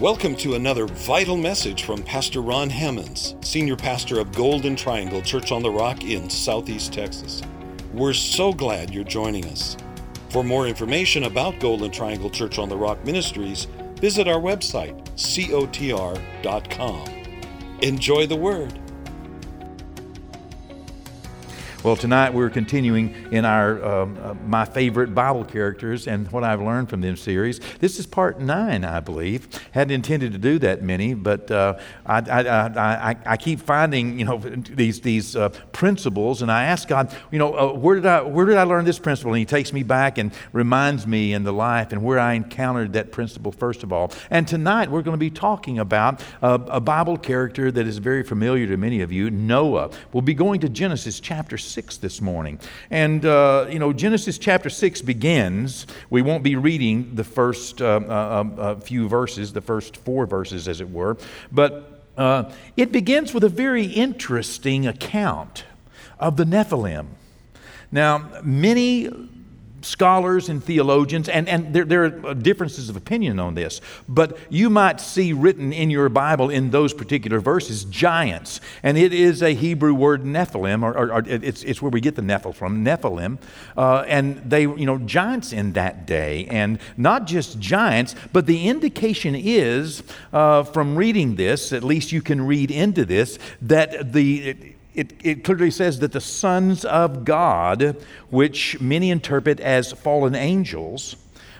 Welcome to another vital message from Pastor Ron Hammonds, Senior Pastor of Golden Triangle Church on the Rock in Southeast Texas. We're so glad you're joining us. For more information about Golden Triangle Church on the Rock Ministries, visit our website, cotr.com. Enjoy the Word. Well, tonight we're continuing in our um, uh, my favorite Bible characters and what I've learned from them series. This is part nine, I believe. Hadn't intended to do that many, but uh, I, I, I, I, keep finding you know these these uh, principles, and I ask God, you know, uh, where did I where did I learn this principle? And He takes me back and reminds me in the life and where I encountered that principle first of all. And tonight we're going to be talking about a Bible character that is very familiar to many of you, Noah. We'll be going to Genesis chapter 6 this morning. And, uh, you know, Genesis chapter 6 begins. We won't be reading the first uh, uh, uh, few verses, the first four verses, as it were, but uh, it begins with a very interesting account of the Nephilim. Now, many scholars and theologians, and, and there, there are differences of opinion on this, but you might see written in your Bible in those particular verses giants. And it is a Hebrew word, Nephilim, or, or, or it's, it's where we get the Nephil from, Nephilim. Uh, and they, you know, giants in that day. And not just giants, but the indication is uh, from reading this, at least you can read into this, that the it, it, clearly says that the sons of God, which many interpret as fallen angels,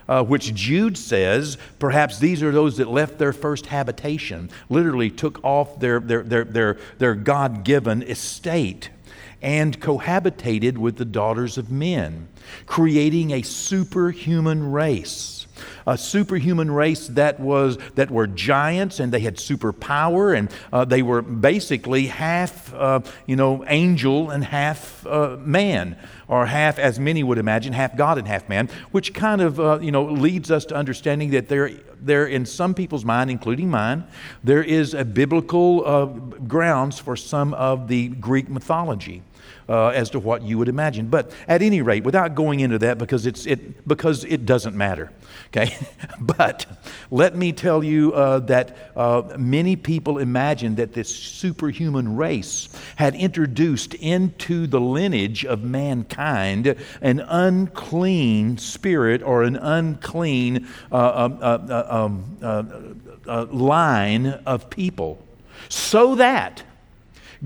uh, which Jude says perhaps these are those that left their first habitation, literally took off their, their, their, their, their God given estate and cohabitated with the daughters of men, creating a superhuman race a superhuman race that was that were giants and they had superpower and uh, they were basically half uh, you know angel and half uh, man or half as many would imagine half god and half man which kind of uh, you know leads us to understanding that there there in some people's mind including mine there is a biblical uh, grounds for some of the greek mythology uh, as to what you would imagine. But at any rate, without going into that because, it's, it, because it doesn't matter, okay? but let me tell you uh, that uh, many people imagine that this superhuman race had introduced into the lineage of mankind an unclean spirit or an unclean uh, uh, uh, um, line of people so that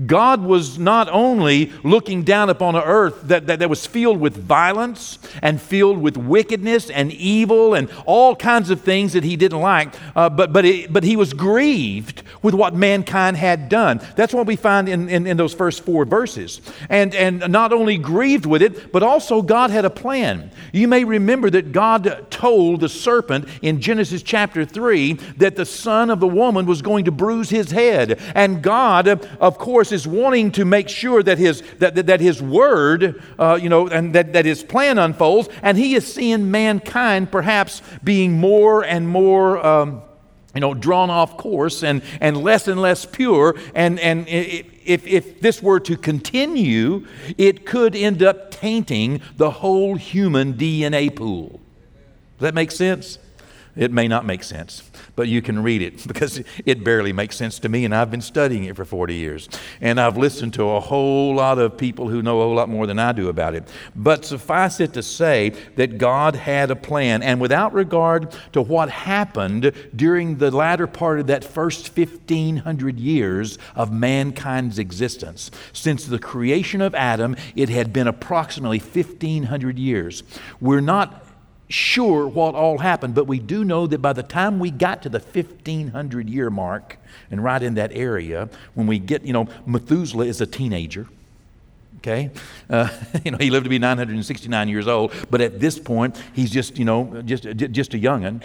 God was not only looking down upon an earth that, that, that, was filled with violence and filled with wickedness and evil and all kinds of things that he didn't like, uh, but, but, it, but he was grieved with what mankind had done. That's what we find in, in, in those first four verses. And, and not only grieved with it, but also God had a plan. You may remember that God told the serpent in Genesis chapter 3 that the son of the woman was going to bruise his head. And God, of course, course, is wanting to make sure that his, that, that, that his word, uh, you know, and that, that his plan unfolds. And he is seeing mankind perhaps being more and more. Um, you know, drawn off course and, and less and less pure. And, and if, if this were to continue, it could end up tainting the whole human DNA pool. Does that make sense? It may not make sense but you can read it because it barely makes sense to me, and I've been studying it for 40 years. And I've listened to a whole lot of people who know a whole lot more than I do about it. But suffice it to say that God had a plan, and without regard to what happened during the latter part of that first 1500 years of mankind's existence, since the creation of Adam, it had been approximately 1500 years. We're not sure what all happened, but we do know that by the time we got to the 1500 year mark, and right in that area, when we get, you know, Methuselah is a teenager. Okay, uh, you know he lived to be 969 years old, but at this point he's just, you know, just just a youngin.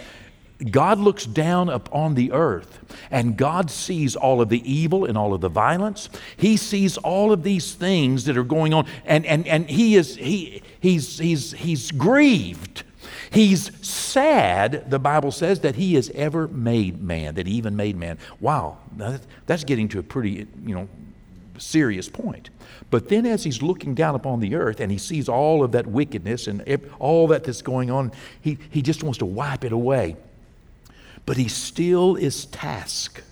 God looks down upon the earth and God sees all of the evil and all of the violence. He sees all of these things that are going on and, and, and he is he, he's, he's, he's grieved He's sad, the Bible says, that he has ever made man, that he even made man. Wow, that's getting to a pretty, you know, serious point. But then as he's looking down upon the earth and he sees all of that wickedness and all that that's going on, he, he just wants to wipe it away. But he still is tasked.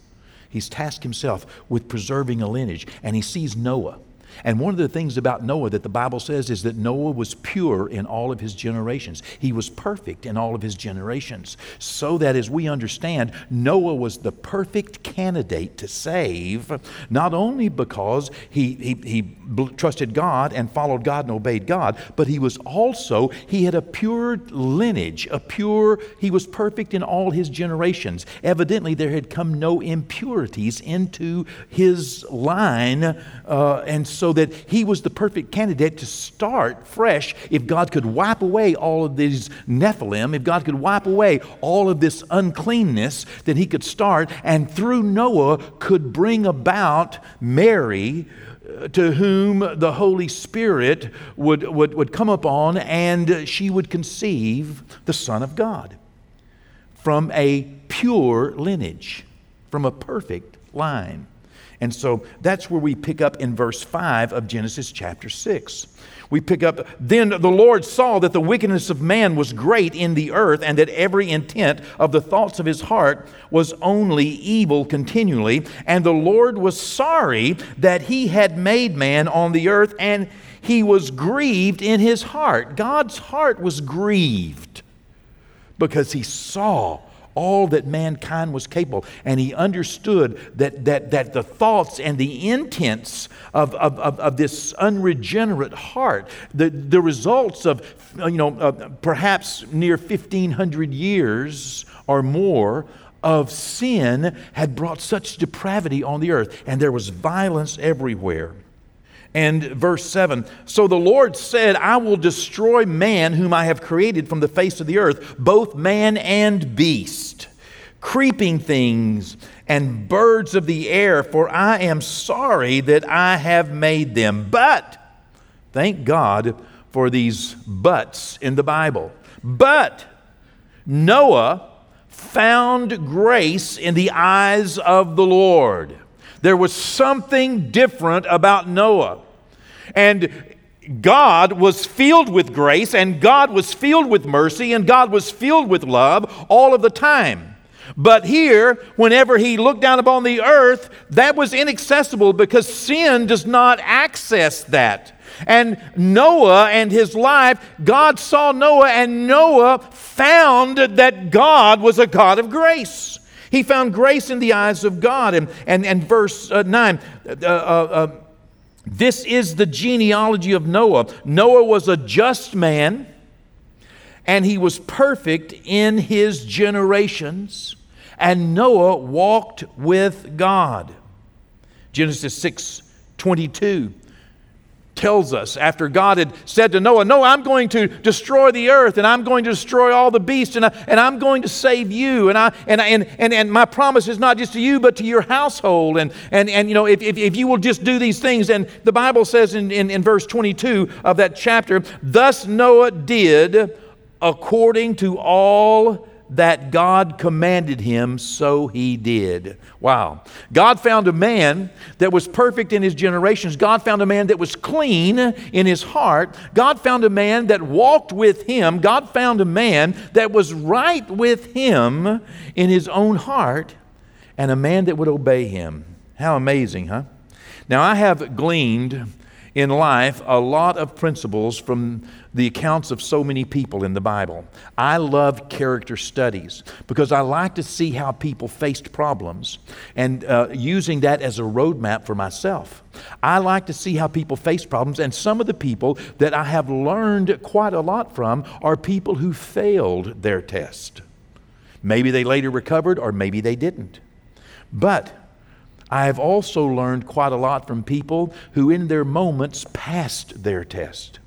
He's tasked himself with preserving a lineage. And he sees Noah. And one of the things about Noah that the Bible says is that Noah was pure in all of his generations. He was perfect in all of his generations. So that as we understand, Noah was the perfect candidate to save, not only because he, he, he trusted God and followed God and obeyed God, but he was also, he had a pure lineage, a pure, he was perfect in all his generations. Evidently, there had come no impurities into his line. Uh, and so so that he was the perfect candidate to start fresh if God could wipe away all of these Nephilim, if God could wipe away all of this uncleanness, then he could start and through Noah could bring about Mary uh, to whom the Holy Spirit would, would, would come upon and she would conceive the Son of God from a pure lineage, from a perfect line. And so that's where we pick up in verse 5 of Genesis chapter 6. We pick up, then the Lord saw that the wickedness of man was great in the earth, and that every intent of the thoughts of his heart was only evil continually. And the Lord was sorry that he had made man on the earth, and he was grieved in his heart. God's heart was grieved because he saw all that mankind was capable. And he understood that, that, that the thoughts and the intents of, of, of, of this unregenerate heart, the, the results of, you know, uh, perhaps near 1,500 years or more of sin had brought such depravity on the earth, and there was violence everywhere. And verse 7 So the Lord said, I will destroy man whom I have created from the face of the earth, both man and beast, creeping things and birds of the air, for I am sorry that I have made them. But, thank God for these buts in the Bible. But Noah found grace in the eyes of the Lord. There was something different about Noah. And God was filled with grace, and God was filled with mercy, and God was filled with love all of the time. But here, whenever he looked down upon the earth, that was inaccessible because sin does not access that. And Noah and his life, God saw Noah, and Noah found that God was a God of grace. He found grace in the eyes of God. And, and, and verse uh, 9, uh, uh, uh, this is the genealogy of Noah. Noah was a just man, and he was perfect in his generations. And Noah walked with God. Genesis 6 22 tells us after God had said to Noah, No, I'm going to destroy the earth and I'm going to destroy all the beasts and, I, and I'm going to save you. And, I, and, and, and, and my promise is not just to you, but to your household. And, and, and you know, if, if, if you will just do these things, and the Bible says in, in, in verse 22 of that chapter, Thus Noah did according to all that God commanded him, so he did. Wow. God found a man that was perfect in his generations. God found a man that was clean in his heart. God found a man that walked with him. God found a man that was right with him in his own heart, and a man that would obey him. How amazing, huh? Now, I have gleaned in life a lot of principles from the accounts of so many people in the Bible. I love character studies because I like to see how people faced problems and uh, using that as a roadmap for myself. I like to see how people face problems, and some of the people that I have learned quite a lot from are people who failed their test. Maybe they later recovered, or maybe they didn't. But I have also learned quite a lot from people who, in their moments, passed their test.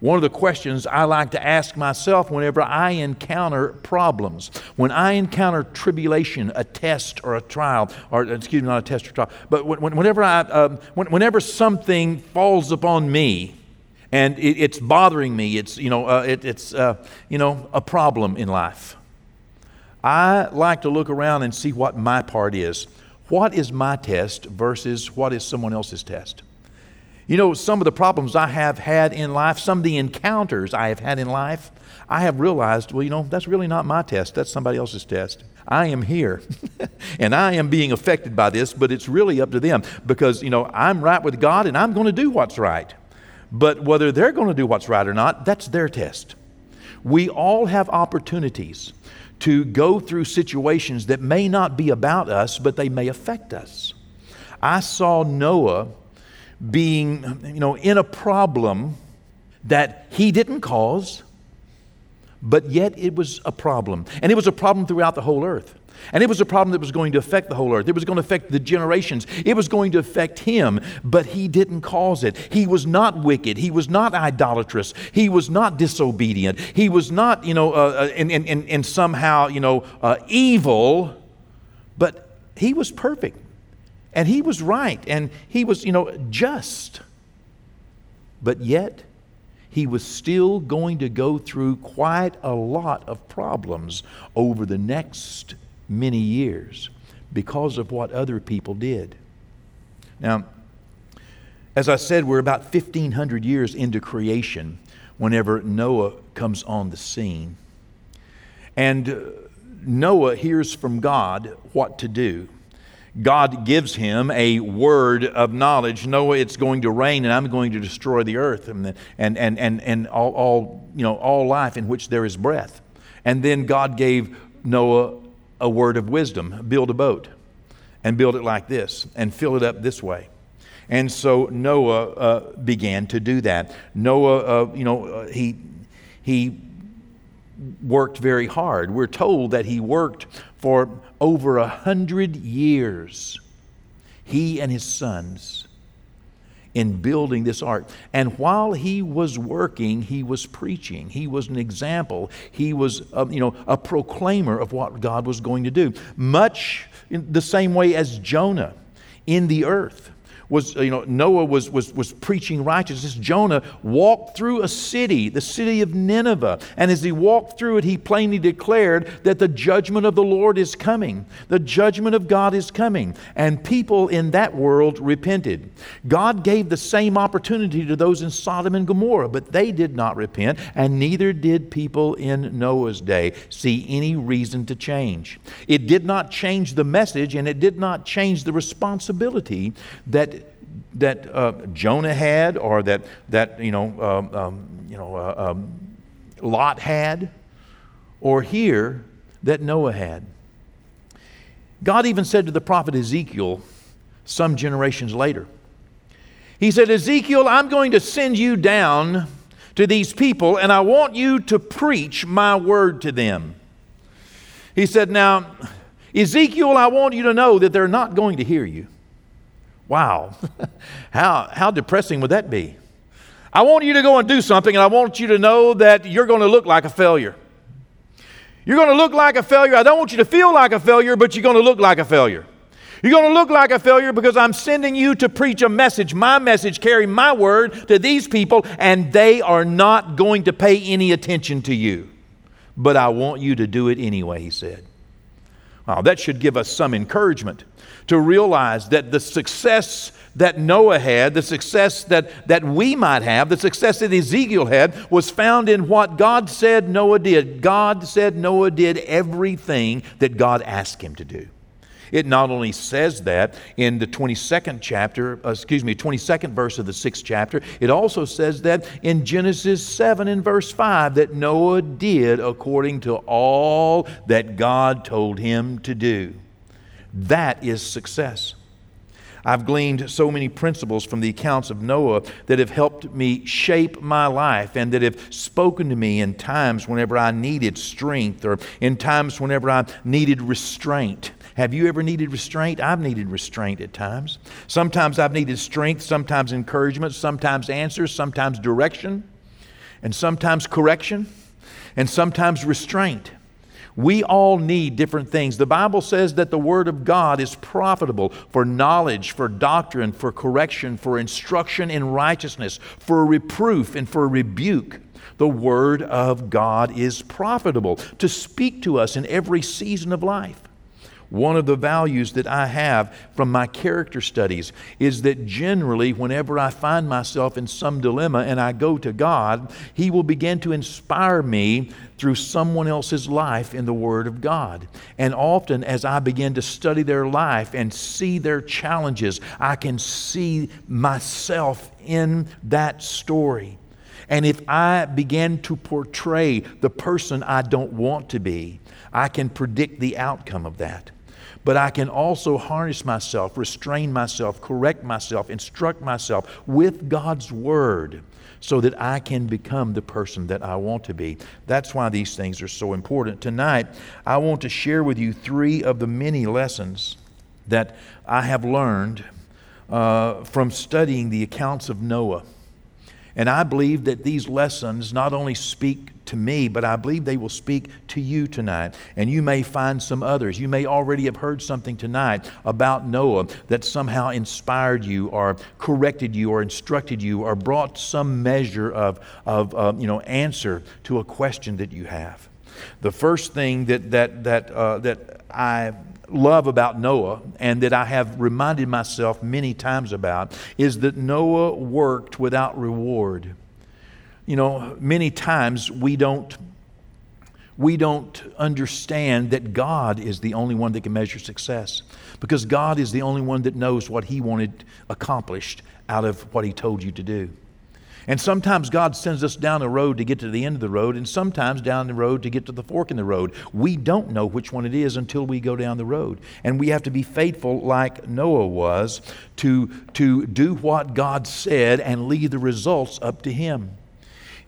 One of the questions I like to ask myself whenever I encounter problems, when I encounter tribulation, a test or a trial, or excuse me, not a test or trial, but whenever, I, uh, whenever something falls upon me, and it, it's bothering me. It's you know uh, it, it's uh, you know a problem in life. I like to look around and see what my part is. What is my test versus what is someone else's test? You know, some of the problems I have had in life, some of the encounters I have had in life, I have realized, well, you know, that's really not my test. That's somebody else's test. I am here and I am being affected by this, but it's really up to them because, you know, I'm right with God and I'm going to do what's right. But whether they're going to do what's right or not, that's their test. We all have opportunities to go through situations that may not be about us, but they may affect us. I saw Noah being, you know, in a problem that he didn't cause, but yet it was a problem. And it was a problem throughout the whole earth. And it was a problem that was going to affect the whole earth. It was going to affect the generations. It was going to affect him, but he didn't cause it. He was not wicked. He was not idolatrous. He was not disobedient. He was not, you know, uh, and, and, and, and somehow, you know, uh, evil, but he was perfect. And he was right. And he was, you know, just. But yet, he was still going to go through quite a lot of problems over the next many years because of what other people did. Now, as I said, we're about 1,500 years into creation whenever Noah comes on the scene. And uh, Noah hears from God what to do. God gives him a word of knowledge. Noah, it's going to rain and I'm going to destroy the earth and, and, and, and, and all, all, you know, all life in which there is breath. And then God gave Noah a word of wisdom build a boat and build it like this and fill it up this way. And so Noah uh, began to do that. Noah, uh, you know, uh, he, he worked very hard. We're told that he worked for over a hundred years, he and his sons in building this ark. And while he was working, he was preaching. He was an example. He was, a, you know, a proclaimer of what God was going to do. Much in the same way as Jonah in the earth was, uh, you know, Noah was, was, was preaching righteousness. Jonah walked through a city, the city of Nineveh. And as he walked through it, he plainly declared that the judgment of the Lord is coming. The judgment of God is coming. And people in that world repented. God gave the same opportunity to those in Sodom and Gomorrah, but they did not repent, and neither did people in Noah's day see any reason to change. It did not change the message, and it did not change the responsibility that that uh, Jonah had or that, that you know, um, um, you know, uh, um, Lot had, or here that Noah had. God even said to the prophet Ezekiel some generations later, He said, Ezekiel, I'm going to send you down to these people and I want you to preach my word to them. He said, Now, Ezekiel, I want you to know that they're not going to hear you. Wow. how, how depressing would that be? I want you to go and do something, and I want you to know that you're going to look like a failure. You're going to look like a failure. I don't want you to feel like a failure, but you're going to look like a failure. You're going to look like a failure because I'm sending you to preach a message, my message, carry my word to these people, and they are not going to pay any attention to you. But I want you to do it anyway, he said. Wow, that should give us some encouragement to realize that the success that Noah had, the success that, that we might have, the success that Ezekiel had, was found in what God said Noah did. God said Noah did everything that God asked him to do. It not only says that in the 22nd chapter, uh, excuse me, 22nd verse of the 6th chapter, it also says that in Genesis 7 and verse 5 that Noah did according to all that God told him to do. That is success. I've gleaned so many principles from the accounts of Noah that have helped me shape my life and that have spoken to me in times whenever I needed strength or in times whenever I needed restraint. Have you ever needed restraint? I've needed restraint at times. Sometimes I've needed strength, sometimes encouragement, sometimes answers, sometimes direction, and sometimes correction, and sometimes restraint. We all need different things. The Bible says that the Word of God is profitable for knowledge, for doctrine, for correction, for instruction in righteousness, for reproof, and for rebuke. The Word of God is profitable to speak to us in every season of life. One of the values that I have from my character studies is that generally, whenever I find myself in some dilemma and I go to God, He will begin to inspire me through someone else's life in the Word of God. And often, as I begin to study their life and see their challenges, I can see myself in that story. And if I begin to portray the person I don't want to be, I can predict the outcome of that but I can also harness myself, restrain myself, correct myself, instruct myself with God's Word so that I can become the person that I want to be. That's why these things are so important. Tonight, I want to share with you three of the many lessons that I have learned uh, from studying the accounts of Noah. And I believe that these lessons not only speak to me, but I believe they will speak to you tonight. And you may find some others. You may already have heard something tonight about Noah that somehow inspired you or corrected you or instructed you or brought some measure of, of uh, you know, answer to a question that you have. The first thing that, that, that, uh, that I love about Noah and that I have reminded myself many times about is that Noah worked without reward. You know, many times we don't we don't understand that God is the only one that can measure success because God is the only one that knows what he wanted accomplished out of what he told you to do. And sometimes God sends us down a road to get to the end of the road, and sometimes down the road to get to the fork in the road. We don't know which one it is until we go down the road. And we have to be faithful, like Noah was, to, to do what God said and leave the results up to Him.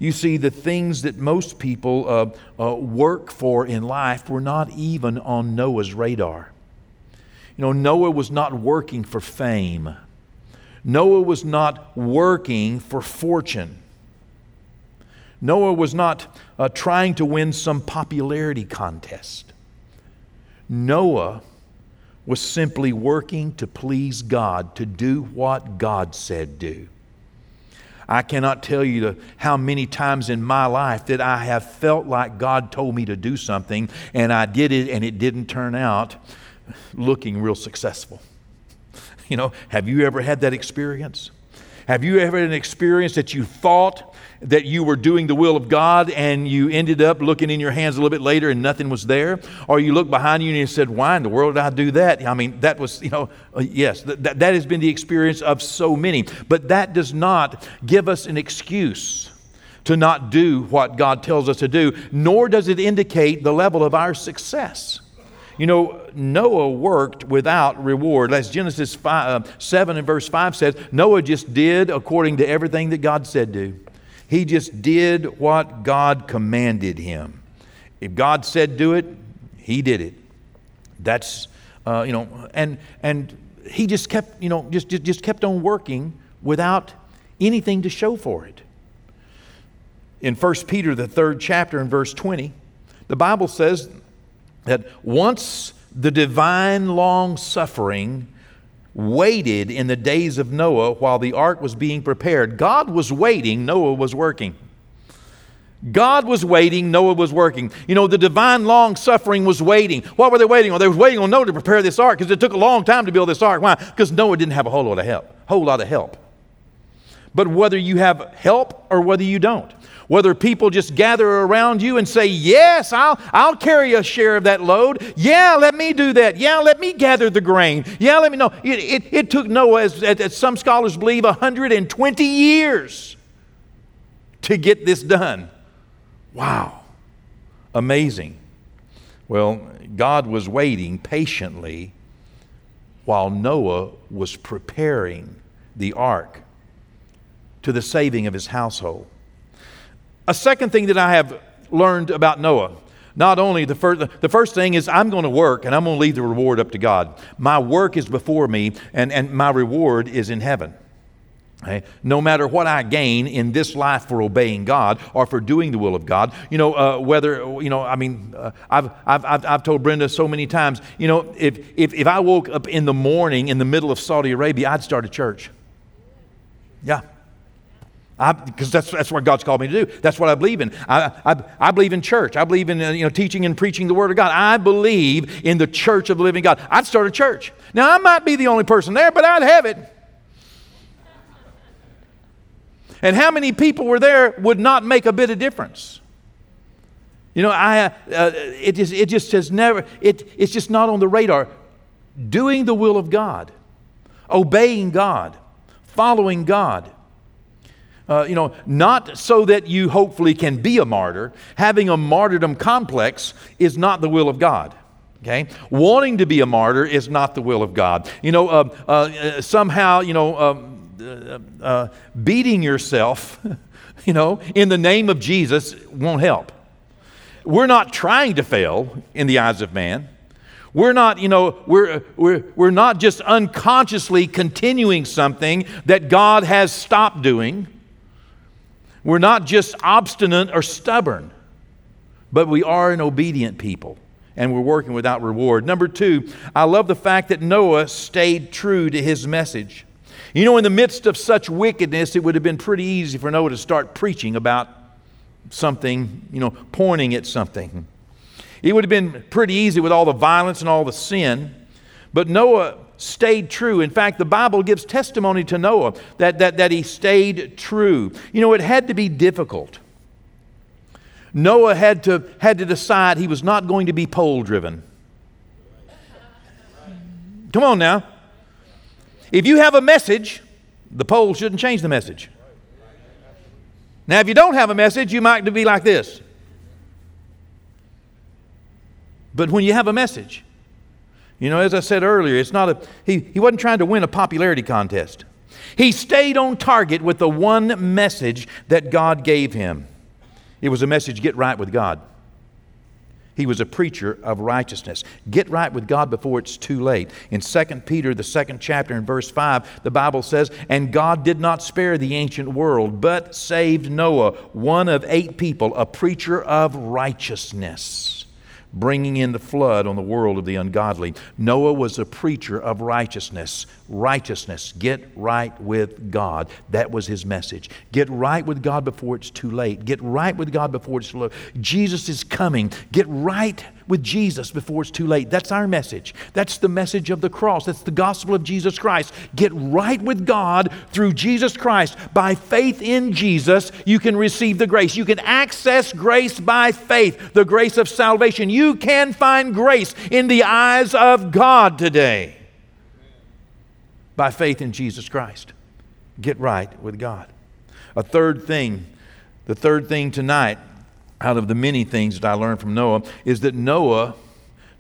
You see, the things that most people uh, uh, work for in life were not even on Noah's radar. You know, Noah was not working for fame. Noah was not working for fortune. Noah was not uh, trying to win some popularity contest. Noah was simply working to please God, to do what God said do. I cannot tell you how many times in my life that I have felt like God told me to do something and I did it and it didn't turn out looking real successful. You know, have you ever had that experience? Have you ever had an experience that you thought that you were doing the will of God and you ended up looking in your hands a little bit later and nothing was there? Or you look behind you and you said, Why in the world did I do that? I mean, that was, you know, uh, yes, that, that has been the experience of so many. But that does not give us an excuse to not do what God tells us to do, nor does it indicate the level of our success. You know, Noah worked without reward. As Genesis 5, uh, 7 and verse 5 says, Noah just did according to everything that God said do. He just did what God commanded him. If God said do it, he did it. That's, uh, you know, and, and he just kept, you know, just, just, just kept on working without anything to show for it. In 1 Peter, the third chapter, in verse 20, the Bible says, that once the divine long suffering waited in the days of Noah while the ark was being prepared, God was waiting, Noah was working. God was waiting, Noah was working. You know, the divine long suffering was waiting. What were they waiting on? They were waiting on Noah to prepare this ark because it took a long time to build this ark. Why? Because Noah didn't have a whole lot of help. Whole lot of help. But whether you have help or whether you don't, whether people just gather around you and say, Yes, I'll, I'll carry a share of that load. Yeah, let me do that. Yeah, let me gather the grain. Yeah, let me know. It, it, it took Noah, as, as some scholars believe, 120 years to get this done. Wow. Amazing. Well, God was waiting patiently while Noah was preparing the ark to the saving of his household. A second thing that I have learned about Noah not only the first, the first thing is I'm going to work and I'm going to leave the reward up to God. My work is before me and, and my reward is in heaven. Okay? No matter what I gain in this life for obeying God or for doing the will of God, you know, uh, whether, you know, I mean, uh, I've, I've, I've, I've, told Brenda so many times, you know, if, if, if I woke up in the morning in the middle of Saudi Arabia, I'd start a church. Yeah. Because that's, that's what God's called me to do. That's what I believe in. I, I, I believe in church. I believe in uh, you know, teaching and preaching the Word of God. I believe in the church of the living God. I'd start a church. Now, I might be the only person there, but I'd have it. And how many people were there would not make a bit of difference. You know, I, uh, it, just, it just has never, it, it's just not on the radar. Doing the will of God, obeying God, following God. Uh, you know, not so that you hopefully can be a martyr. Having a martyrdom complex is not the will of God. Okay? Wanting to be a martyr is not the will of God. You know, uh, uh, somehow, you know, um, uh, uh, beating yourself, you know, in the name of Jesus won't help. We're not trying to fail in the eyes of man. We're not, you know, we're, we're, we're not just unconsciously continuing something that God has stopped doing. We're not just obstinate or stubborn, but we are an obedient people and we're working without reward. Number two, I love the fact that Noah stayed true to his message. You know, in the midst of such wickedness, it would have been pretty easy for Noah to start preaching about something, you know, pointing at something. It would have been pretty easy with all the violence and all the sin. But Noah stayed true. In fact, the Bible gives testimony to Noah that, that, that he stayed true. You know, it had to be difficult. Noah had to, had to decide he was not going to be poll driven. Come on now. If you have a message, the poll shouldn't change the message. Now, if you don't have a message, you might be like this. But when you have a message, you know, as I said earlier, it's not a, he, he wasn't trying to win a popularity contest. He stayed on target with the one message that God gave him. It was a message get right with God. He was a preacher of righteousness. Get right with God before it's too late. In 2 Peter, the second chapter, in verse 5, the Bible says, And God did not spare the ancient world, but saved Noah, one of eight people, a preacher of righteousness bringing in the flood on the world of the ungodly. Noah was a preacher of righteousness. Righteousness. Get right with God. That was his message. Get right with God before it's too late. Get right with God before it's too late. Jesus is coming. Get right with Jesus before it's too late. That's our message. That's the message of the cross. That's the gospel of Jesus Christ. Get right with God through Jesus Christ. By faith in Jesus, you can receive the grace. You can access grace by faith, the grace of salvation. You can find grace in the eyes of God today by faith in Jesus Christ. Get right with God. A third thing, the third thing tonight out of the many things that I learned from Noah is that Noah,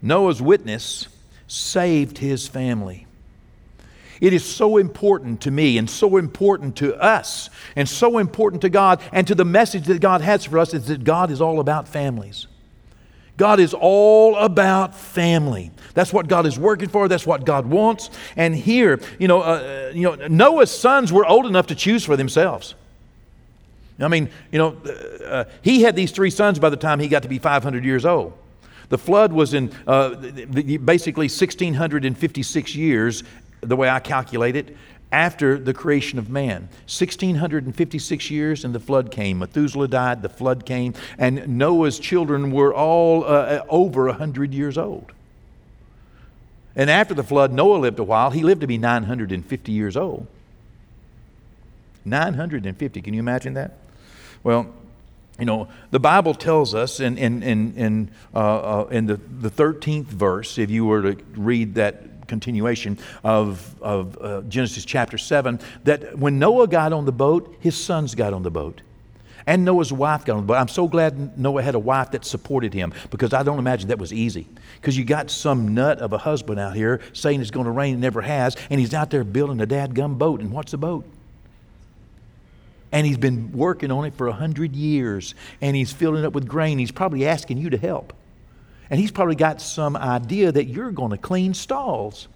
Noah's witness, saved his family. It is so important to me and so important to us and so important to God and to the message that God has for us is that God is all about families. God is all about family. That's what God is working for. That's what God wants. And here, you know, uh, you know, Noah's sons were old enough to choose for themselves. I mean, you know, uh, uh, he had these three sons by the time he got to be 500 years old. The flood was in uh, basically 1656 years, the way I calculate it, after the creation of man. 1656 years, and the flood came. Methuselah died, the flood came, and Noah's children were all uh, uh over 100 years old. And after the flood, Noah lived a while. He lived to be 950 years old. 950. Can you imagine that? Well, you know, the Bible tells us in, in, in, in, uh, uh, in the, the 13th verse, if you were to read that continuation of, of uh, Genesis chapter 7, that when Noah got on the boat, his sons got on the boat. And Noah's wife got on the boat. I'm so glad Noah had a wife that supported him because I don't imagine that was easy. Because you got some nut of a husband out here saying it's going to rain, it never has, and he's out there building a dadgum boat. And what's a boat? And he's been working on it for a hundred years and he's filling it up with grain. He's probably asking you to help. And he's probably got some idea that you're going to clean stalls.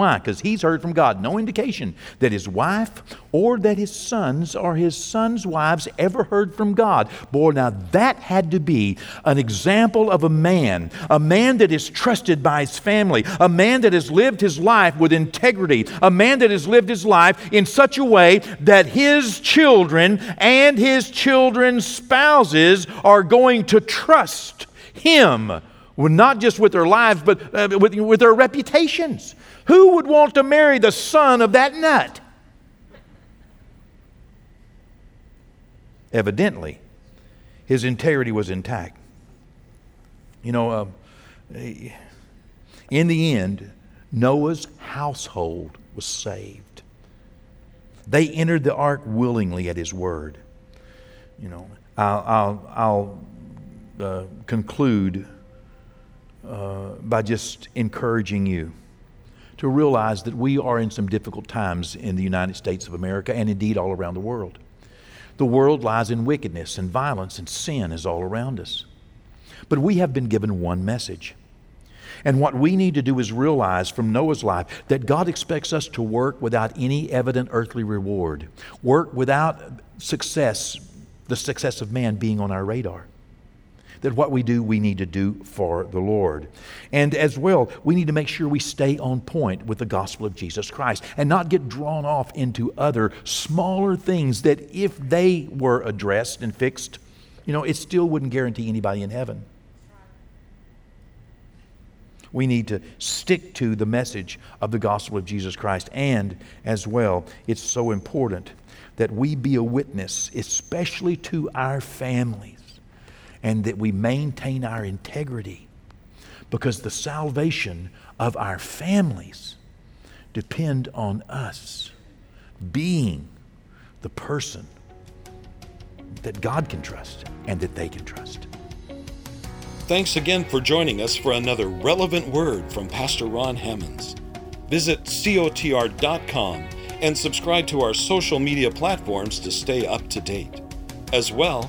Why? Because he's heard from God. No indication that his wife or that his sons or his sons' wives ever heard from God. Boy, now that had to be an example of a man, a man that is trusted by his family, a man that has lived his life with integrity, a man that has lived his life in such a way that his children and his children's spouses are going to trust him. not just with their lives, but uh, with, with their reputations. Who would want to marry the son of that nut? Evidently, his integrity was intact. You know, uh, in the end, Noah's household was saved. They entered the ark willingly at his word. You know, I'll, I'll, I'll uh, conclude uh, by just encouraging you to realize that we are in some difficult times in the United States of America and indeed all around the world. The world lies in wickedness and violence and sin is all around us. But we have been given one message. And what we need to do is realize from Noah's life that God expects us to work without any evident earthly reward, work without success, the success of man being on our radar that what we do, we need to do for the Lord. And as well, we need to make sure we stay on point with the gospel of Jesus Christ and not get drawn off into other smaller things that if they were addressed and fixed, you know, it still wouldn't guarantee anybody in heaven. We need to stick to the message of the gospel of Jesus Christ. And as well, it's so important that we be a witness, especially to our families and that we maintain our integrity because the salvation of our families depend on us being the person that God can trust and that they can trust. Thanks again for joining us for another relevant word from Pastor Ron Hammonds. Visit cotr.com and subscribe to our social media platforms to stay up to date. As well,